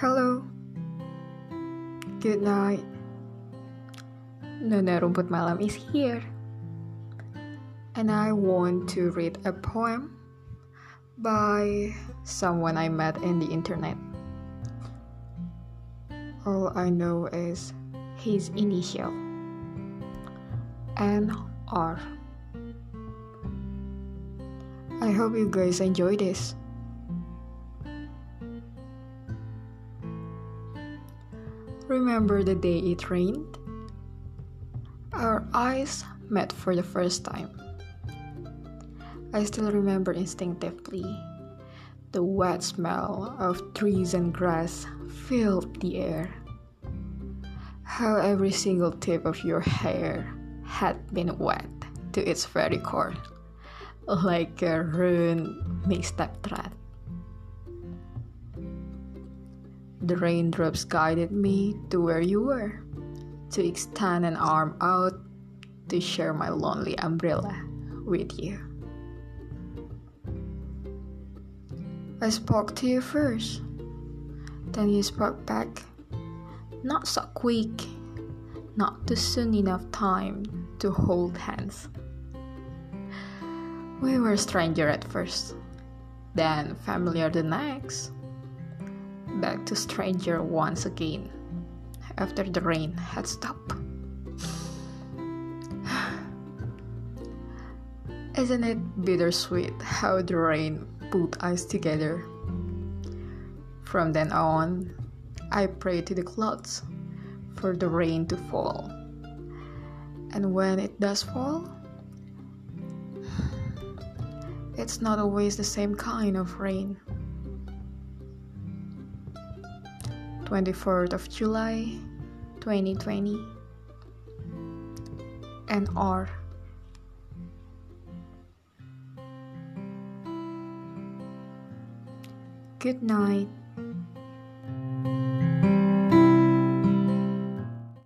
Hello. Good night. Nona Rumput Malam is here. And I want to read a poem by someone I met in the internet. All I know is his initial N R. I hope you guys enjoy this. Remember the day it rained? Our eyes met for the first time. I still remember instinctively the wet smell of trees and grass filled the air. How every single tip of your hair had been wet to its very core, like a ruined misstep thread. The raindrops guided me to where you were, to extend an arm out to share my lonely umbrella with you. I spoke to you first, then you spoke back. Not so quick, not too soon enough time to hold hands. We were stranger at first, then familiar the next back to stranger once again after the rain had stopped. Isn't it bittersweet how the rain put us together? From then on, I pray to the clouds for the rain to fall. And when it does fall, it's not always the same kind of rain. 24th of July 2020 N R. Good night